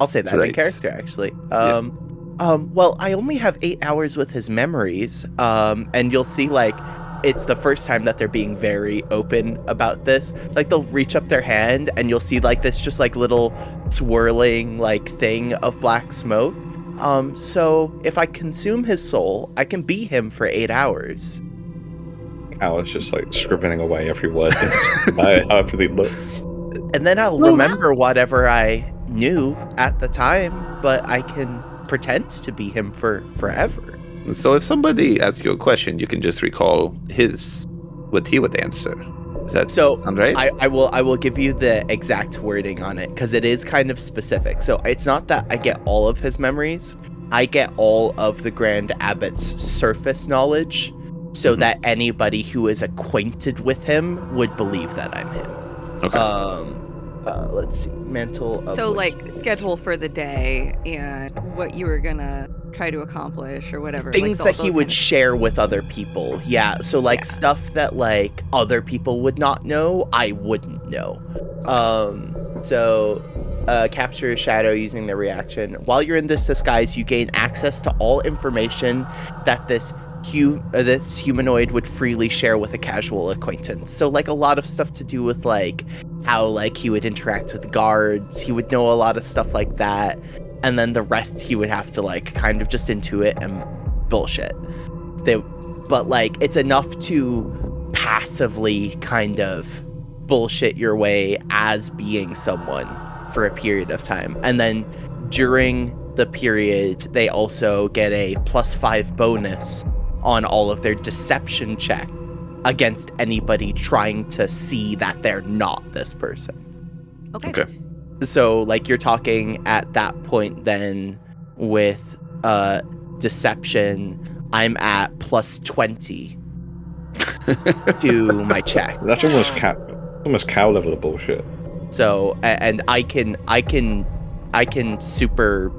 I'll say that in character, actually. Um, um, well, I only have eight hours with his memories, um, and you'll see like it's the first time that they're being very open about this. Like they'll reach up their hand, and you'll see like this just like little swirling like thing of black smoke. Um, so if I consume his soul, I can be him for eight hours. Alice just like scribbling away every word that's how how everything looks. and then I'll remember whatever I knew at the time, but I can pretend to be him for forever. So if somebody asks you a question, you can just recall his what he would answer. Is that So sound right? I, I will I will give you the exact wording on it because it is kind of specific. So it's not that I get all of his memories. I get all of the Grand Abbot's surface knowledge so that anybody who is acquainted with him would believe that I'm him. okay. Um uh, let's see. Mantle of so like Wisdom. schedule for the day and what you were gonna try to accomplish or whatever. things all that he would of- share with other people. Yeah, so like Yeah. stuff that like other people would not know, I wouldn't know. Um so uh, capture a shadow using the reaction. While you're in this disguise, you gain access to all information that this hu- uh, this humanoid would freely share with a casual acquaintance. So like a lot of stuff to do with like how like he would interact with guards. He would know a lot of stuff like that. And then the rest he would have to like kind of just intuit and bullshit. They but like it's enough to passively kind of bullshit your way as being someone for a period of time. And then during the period, they also get a plus five bonus on all of their deception check against anybody trying to see that they're not this person. Okay. Okay. So like you're talking at that point then with uh deception, I'm at plus 20 to my check. That's almost Cal, almost Cal level of bullshit. So and I can I can I can super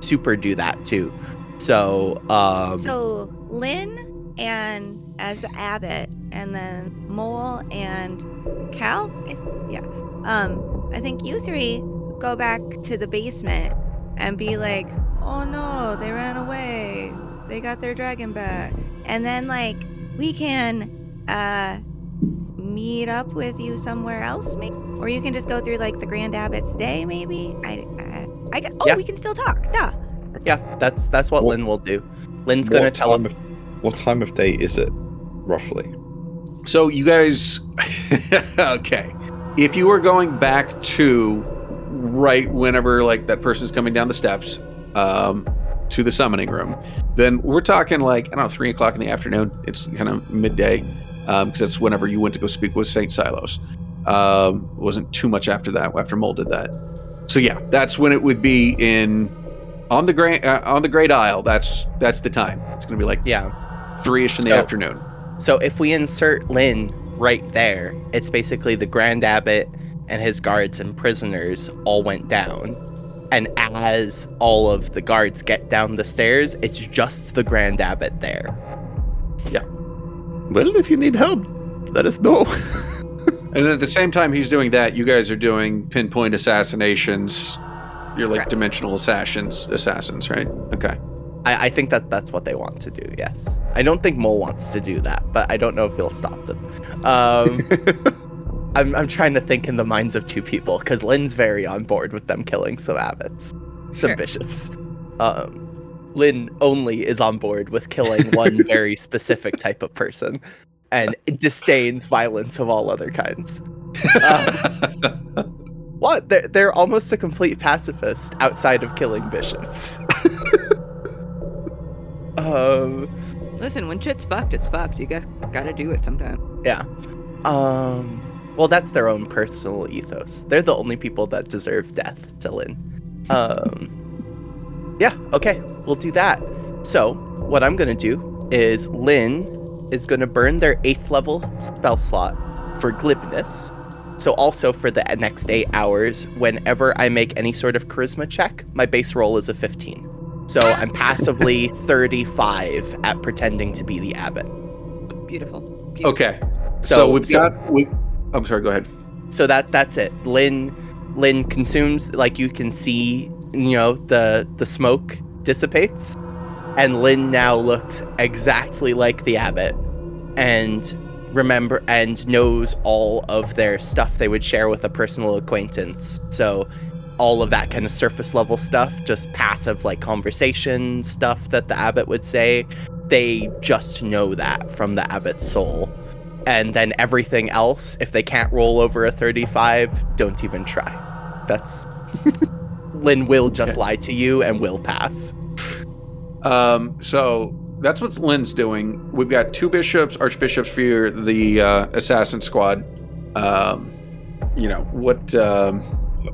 super do that too. So um So Lynn and as the abbot, and then Mole and Cal. Yeah. Um, I think you three go back to the basement and be like, "Oh no, they ran away. They got their dragon back." And then like we can uh meet up with you somewhere else, maybe, or you can just go through like the Grand Abbot's day, maybe. I, I, I got- oh, Yeah. we can still talk. Yeah. yeah, that's that's what What- Lynn will do. Lynn's going to tell him of, what time of day is it, roughly? So you guys, okay. If you are going back to right whenever like that person's coming down the steps um, to the summoning room, then we're talking like I don't know three o'clock in the afternoon. It's kind of midday because that's whenever you went to go speak with Saint Silos. Um, it wasn't too much after that. After Mole did that, so yeah, that's when it would be in on the great uh, on the Great Isle. That's that's the time. It's gonna be like yeah. three ish in the So- afternoon. So if we insert Lynn right there, it's basically the Grand Abbot and his guards and prisoners all went down. And as all of the guards get down the stairs, it's just the Grand Abbot there. Well, if you need help, let us know. And at the same time he's doing that, you guys are doing pinpoint assassinations. You're like Correct. dimensional assassins, assassins, right? Okay. I, I think that that's what they want to do, yes. I don't think Mole wants to do that, but I don't know if he'll stop them. Um, I'm, I'm trying to think in the minds of two people, because Lynn's very on board with them killing some abbots, some Sure. bishops. Um, Lynn only is on board with killing one very specific type of person. and disdains violence of all other kinds. Uh, what? They're, they're almost a complete pacifist outside of killing bishops. um, Listen, when shit's fucked, it's fucked. You got gotta do it sometime. yeah. Um, well, that's their own personal ethos. They're the only people that deserve death, Dylan. Um, yeah, okay, we'll do that. So, what I'm gonna do is Lynn is gonna burn their eighth level spell slot for glibness. So, also for the next eight hours, whenever I make any sort of charisma check, my base roll is a 15. So, I'm passively 35 at pretending to be the abbot. Beautiful. Beautiful. Okay. So, So- we've got. We, I'm sorry. Go ahead. so that that's it lynn lynn consumes like you can see you know the the smoke dissipates. And lynn now looked exactly like the abbot and remember and knows all of their stuff they would share with a personal acquaintance. So all of that kind of surface level stuff just passive like conversation stuff that the abbot would say they just know that from the abbot's soul. And then everything else if they can't roll over a 35 don't even try. That's lynn will just Okay. lie to you and will pass Um, so that's what Lynn's doing. We've got two bishops, archbishops for the uh, assassin squad. Um, you know what? Um,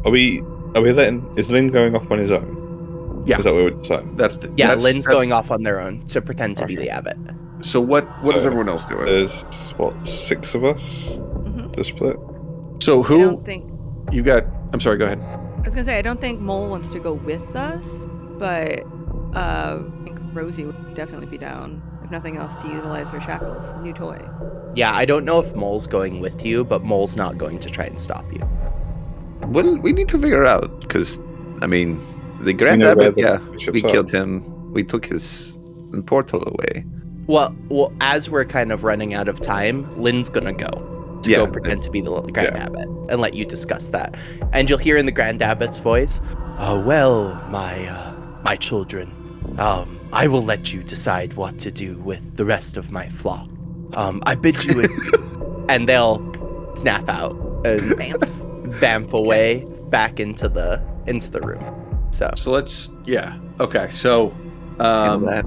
Are we? Are we letting? Is Lynn going off on his own? Yeah. Is that what we're deciding? that's the, yeah that's- lynn's that's- going off on their own to pretend to be the abbot So what? What is So- everyone else doing? There's what six of us Mhm. to split. So I who don't think. you got? I'm sorry. Go ahead. I was gonna say I don't think Mole wants to go with us, but uh, I think Rosie would definitely be down. If nothing else, to utilize her shackles, new toy. yeah i don't know if mole's going with you but mole's not going to try and stop you Well, we need to figure out because, I mean, the Grand know where Abbot, yeah, we are. killed him. We took his portal away. well well as we're kind of running out of time lynn's gonna go to Yeah, go pretend to be the grand yeah. abbot and let you discuss that and you'll hear in the grand abbot's voice oh well my uh, my children um i will let you decide what to do with the rest of my flock um i bid you adieu." and they'll snap out and Bam. vamp away back into the into the room so So let's. Yeah. Okay. So. Um, that.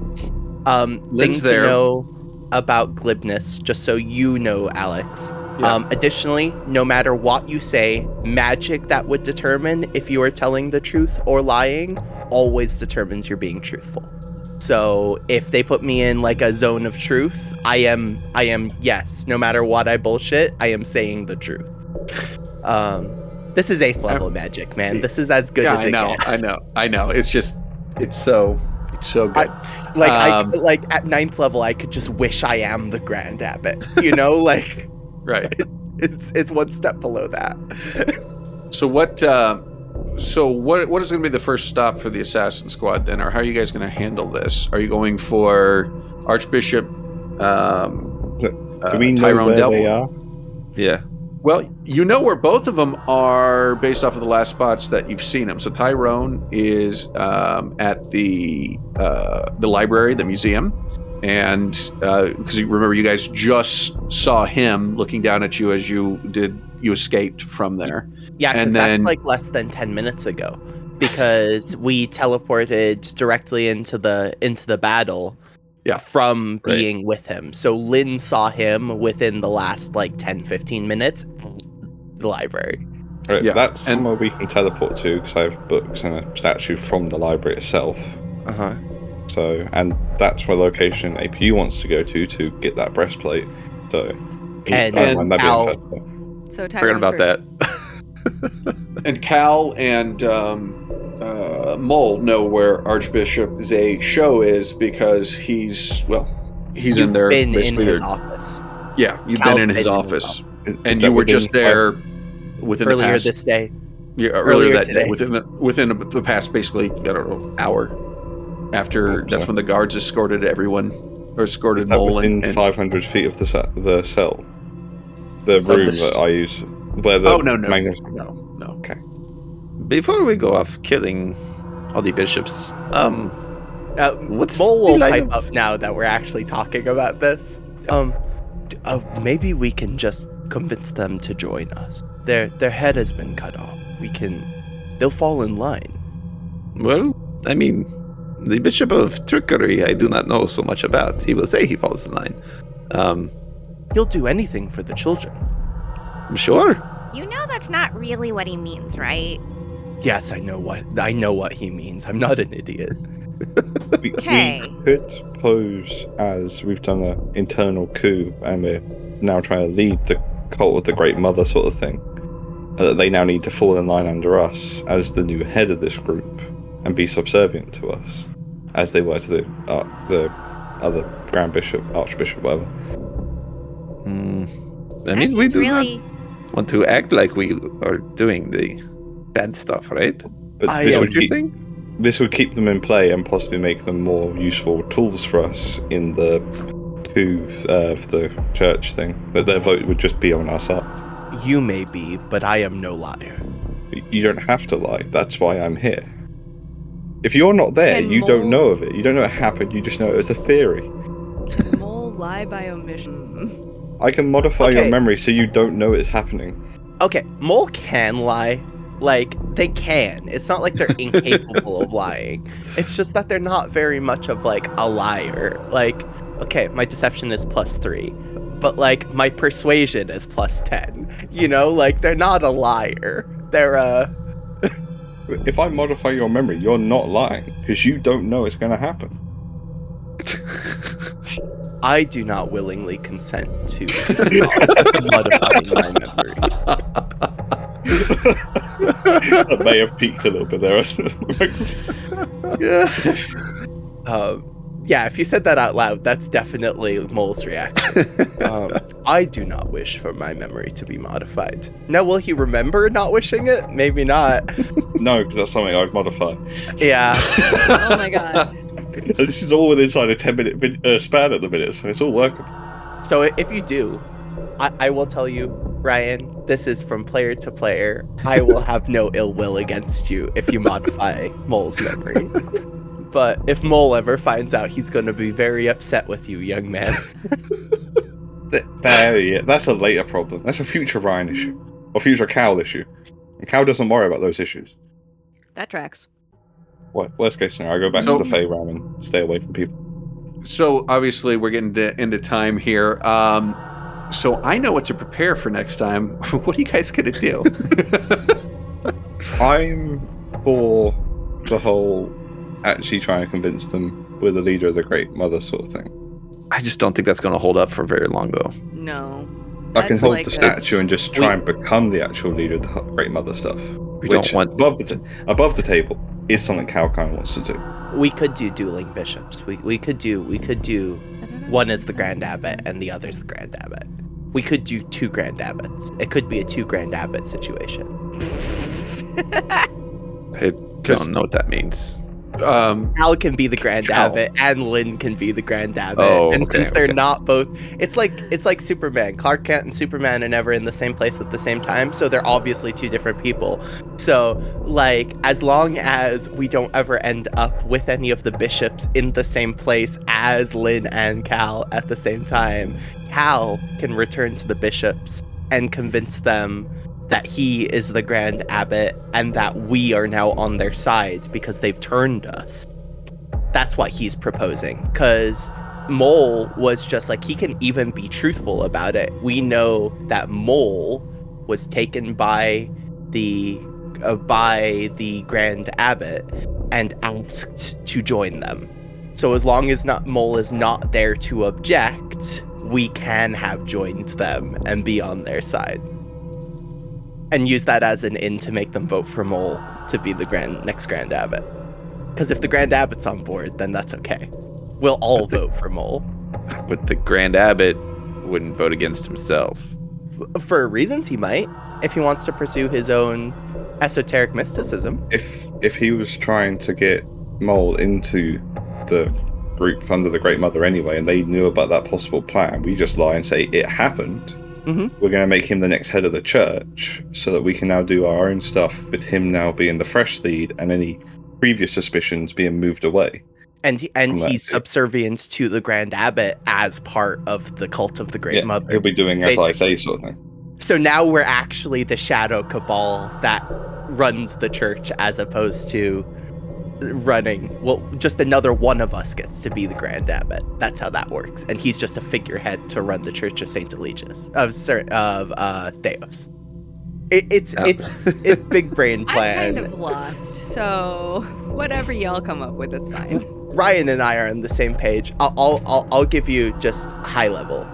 Um, Lynn's thing there. to know about glibness, just so you know, Alex. Yeah. Um, additionally, no matter what you say, magic that would determine if you are telling the truth or lying always determines you're being truthful. So if they put me in like a zone of truth, I am, I am, yes, no matter what I bullshit, I am saying the truth. Um, this is eighth level magic, man. This is as good yeah, as I know. gets. I know. I know. It's just. It's so. It's so good. Like I Um, could- like at ninth level, I could just wish I am the Grand Abbot. You know, like right. it's it's one step below that. So what? Uh, so what? What is going to be the first stop for the assassin squad then, or how are you guys going to handle this? Are you going for Archbishop um, uh, Do we know Tyrone where Devil? they are? Yeah. Well, you know where both of them are based off of the last spots that you've seen them. So Tyrone is um, at the uh, the library, the museum, and because you remember, you guys just saw him looking down at you as you did you escaped from there. Yeah, And because then- that's like less than ten minutes ago. Because we teleported directly into the into the battle Yeah. from Right. being with him. So Lynn saw him within the last like 10, 15 minutes the library. Right, Yeah, that's and- somewhere we can teleport to because I have books and a statue from the library itself. Uh-huh. So, and that's where location APU wants to go to to get that breastplate. So, And- I and find that being Al- the. So Forgot about first. that. And Cal and um, uh, Mole know where Archbishop Zay Show is because he's well, he's You've in there. been in basically his office Yeah, you've Cal's been in his been in his office, Is- is and you were just five- there within earlier the past, this day. yeah, earlier, earlier that day, within the within the past basically I don't know hour. After Oh, that's when the guards escorted everyone, or escorted Is that Mole within and, and 500 feet of the the cell? The the room s- that I use, where the oh no no no no Before we go off killing all the bishops, um, Uh, What's Mole will the line pipe up now that we're actually talking about this. Um, uh, maybe we can just convince them to join us. Their their head has been cut off. We can. They'll fall in line. Well, I mean, the Bishop of Trickery, I do not know so much about. He will say he falls in line. Um, He'll do anything for the children. sure. You know that's not really what he means, right? Yes, I know what I know what he means. I'm not an idiot. We, Okay. we could pose as we've done an internal coup and we're now trying to lead the cult of the Great Mother sort of thing. And that they now need to fall in line under us as the new head of this group and be subservient to us, as they were to the uh, the other Grand Bishop, Archbishop, whatever. Hmm. I That mean, we do really. not want to act like we are doing the bad stuff, right? But I, this um, would keep, saying? this would keep them in play and possibly make them more useful tools for us in the coup uh, for the church thing. That their vote would just be on our side. You may be, but I am no liar. You don't have to lie. That's why I'm here. If you're not there, Can you Mole- don't know of it. You don't know it happened. You just know it was a theory. Mole lie by omission. I can modify your memory so you don't know it's happening. Okay, Mole can lie. Like, they can. It's not like they're incapable of lying. It's just that they're not very much of, like, a liar. Like, okay, my deception is plus three, but, like, my persuasion is plus 10. You know, like, they're not a liar. They're, uh, If I modify your memory, you're not lying because you don't know it's going to happen. I do not willingly consent to modifying my memory. That may have peaked a little bit there. Um, yeah, if you said that out loud, that's definitely Mole's reaction. Um, I do not wish for my memory to be modified. Now, will he remember not wishing it? Maybe not. no, because that's something I'd modify. Yeah. oh my god. This is all within inside a 10 minute uh, span at the minute, so it's all workable. So if you do, I, I will tell you, Ryan, this is from player to player. I will have no ill will against you if you modify Mole's memory. But if Mole ever finds out, he's going to be very upset with you, young man. There, yeah, that's a later problem. That's a future Ryan issue. Or future Cal issue. And Cal doesn't worry about those issues. That tracks. What, worst case scenario, I go back So- to the Fey realm and stay away from people. So obviously we're getting to, into time here. Um, so I know what to prepare for next time. what are you guys gonna do? I'm for the whole actually trying to convince them we're the leader of the Great Mother sort of thing. I just don't think that's going to hold up for very long, though. No. I can hold like the a- statue and just we- try and become the actual leader of the Great Mother stuff. We which don't want. above the t- above the table is something Cal kind of wants to do. we could do dueling bishops. We, we could do we could do one is the grand abbot and the other's the grand abbot. We could do two grand abbots. It could be a two grand abbot situation. I don't know what that means. um, Al can be the grand Cal. abbot and Lynn can be the grand abbot. Oh, and okay, since they're okay. not both it's like it's like Superman. Clark Kent and Superman are never in the same place at the same time, so they're obviously two different people. So like as long as we don't ever end up with any of the bishops in the same place as Lynn and Cal at the same time, Cal can return to the bishops and convince them that he is the grand abbot and that we are now on their side because they've turned us. That's what he's proposing. Because Mole was just like, he can even be truthful about it. We know that Mole was taken by the uh, by the grand abbot and asked to join them. So as long as not Mole is not there to object, we can have joined them and be on their side and use that as an in to make them vote for Mole to be the grand next Grand Abbot. Because if the Grand Abbot's on board, then that's okay. We'll all vote for Mole But the Grand Abbot wouldn't vote against himself. for reasons he might, if he wants to pursue his own esoteric mysticism. If if he was trying to get Mole into the group under the Great Mother anyway, and they knew about that possible plan, we just lie and say it happened. Mhm. We're going to make him the next head of the church, so that we can now do our own stuff with him now being the fresh lead and any previous suspicions being moved away. And and he's subservient to the Grand Abbot as part of the cult of the Great Yeah, Mother. he'll be doing as I say, sort of thing. So now we're actually the shadow cabal that runs the church as opposed to running. Well, just another one of us gets to be the Grand Abbot. That's how that works. And he's just a figurehead to run the Church of Saint Eligius of Sir of uh Theos. It, it's Oh. it's it's big brain plan. I'm plan. kind of lost, so whatever y'all come up with is fine. Ryan and I are on the same page. I'll, I'll, I'll, I'll give you just high level.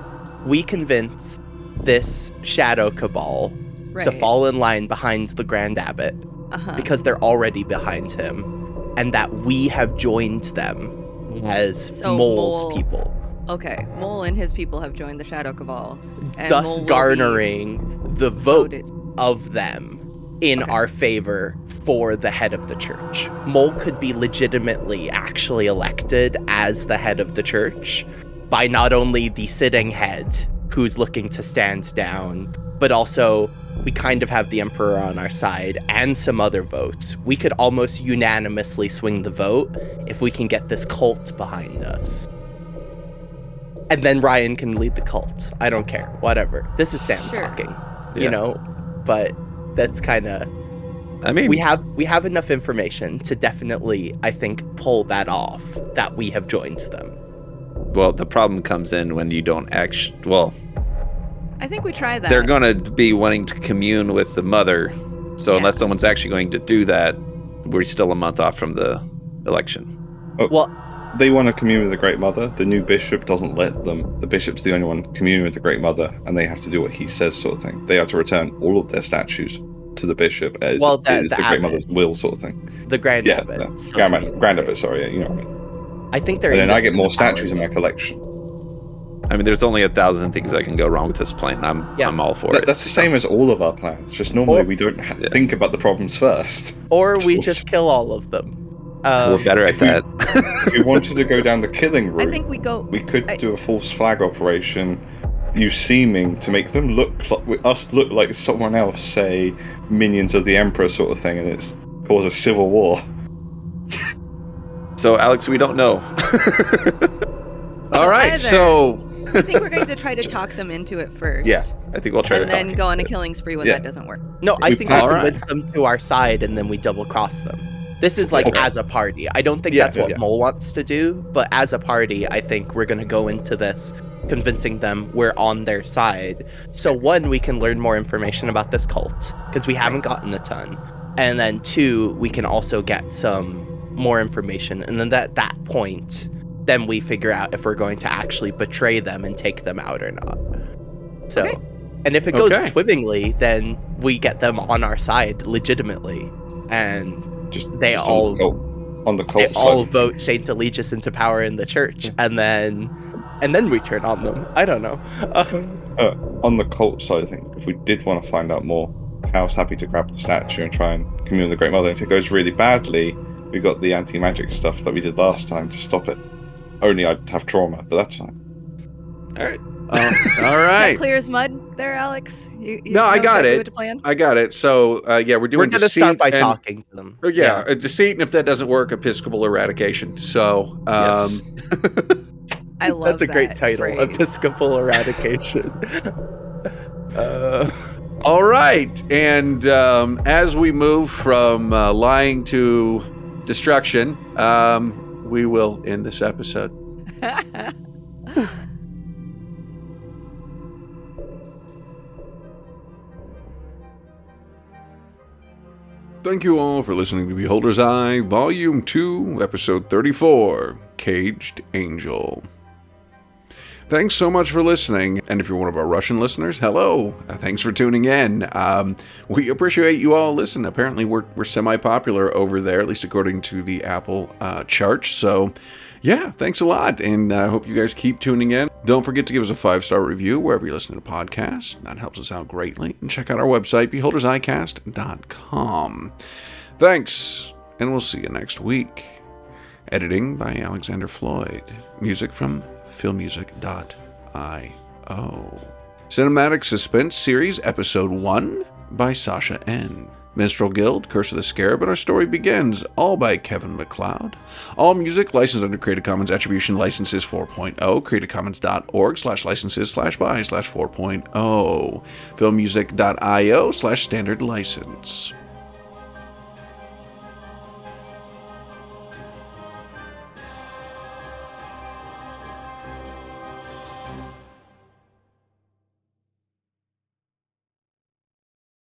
We convince this shadow cabal Right. to fall in line behind the Grand Abbot Uh-huh. because they're already behind him, and that we have joined them mm-hmm. as So Mole's Mole- people, Okay, Mole and his people have joined the Shadow Cabal, and thus Mole garnering the vote voted. of them in Okay. our favor for the head of the church. Mole could be legitimately actually elected as the head of the church by not only the sitting head who's looking to stand down, but also we kind of have the emperor on our side and some other votes. We could almost unanimously swing the vote if we can get this cult behind us. And then Ryan can lead the cult. I don't care. Whatever. This is Sam Sure. talking. Yeah. You know, but that's kind of I mean, we have we have enough information to definitely I think pull that off that we have joined them. well, the problem comes in when you don't actually. Well, I think we try that. they're going to be wanting to commune with the mother. So Yeah. unless someone's actually going to do that, we're still a month off from the election. Oh. Well, They want to commune with the Great Mother. The new bishop doesn't let them. The bishop's the only one communing with the Great Mother, and they have to do what he says, sort of thing. They have to return all of their statues to the bishop as Well, the- the the, Great. Mother's will, sort of thing. the Grand Yeah, Abbot. yeah. still Grand. Grand Abbot, sorry, yeah, you know what I mean. I think they're. And then I get more indisputably statues in my collection. I mean, there's only a thousand things that can go wrong with this plan. I'm Yeah. I'm all for That- it. that's the same as all of our plans. Just normally Or- we don't ha- Yeah. think about the problems first. Or we just kill all of them. Um, We're better at if we- that. if we wanted to go down the killing route, I think we go. we could I- do a false flag operation, use seeming to make them look like us look like someone else, say minions of the emperor sort of thing, and it's cause a civil war. so, Alex, we don't know. All right, so I think we're going to try to talk them into it first. yeah, I think we'll try And to And then go on a killing spree when Yeah. that doesn't work. No, I We think we Alright. convince them to our side and then we double cross them. This is like Okay. as a party. I don't think Yeah, that's what yeah. Mole wants to do, but as a party, I think we're gonna go into this convincing them we're on their side. So one, we can learn more information about this cult because we haven't gotten a ton, and then two, we can also get some more information, and then at that point, then we figure out if we're going to actually betray them and take them out or not. So. Okay. And if it goes Okay. swimmingly, then we get them on our side legitimately, and Just They just all- on the cult, on the they cult all vote Saint Eligius into power in the church, and then and then we turn on them. I don't know. Uh, on the cult side of things, if we did want to find out more, Hal's happy to grab the statue and try and commune with the Great Mother. If it goes really badly, we got the anti-magic stuff that we did last time to stop it. Only I'd have trauma, but that's fine. All right. um, all That clear as mud there, Alex? You, you No, I got it. plan? I got it. So uh, yeah, we're doing. We're gonna deceit start by and, talking to them. uh, yeah, a deceit, and if that doesn't work, episcopal eradication. So um, Yes. I love that. that's a great title, phrase. Episcopal Eradication. uh, All right, and um, as we move from uh, lying to destruction, um, we will end this episode. Thank you all for listening to Beholder's Eye, Volume 2, Episode 34 Caged Angel. Thanks so much for listening. And if you're one of our Russian listeners, hello. Uh, Thanks for tuning in. Um, we appreciate you all listening. Apparently, we're, we're semi popular over there, at least according to the Apple uh, charts. So, yeah, thanks a lot. And I hope you guys keep tuning in. Don't forget to give us a five star review wherever you listen to podcasts. That helps us out greatly. And check out our website, beholdersicast.com. Thanks, and we'll see you next week. Editing by Alexander Floyd. Music from filmmusic.io. Cinematic Suspense Series Episode 1 by Sascha Ende Minstrel Guild, Curse of the Scarab, and Our Story Begins, all by Kevin MacLeod. All music licensed under Creative Commons Attribution Licenses 4.0, creativecommons.org slash licenses slash by slash 4.0, filmmusic.io slash standard license.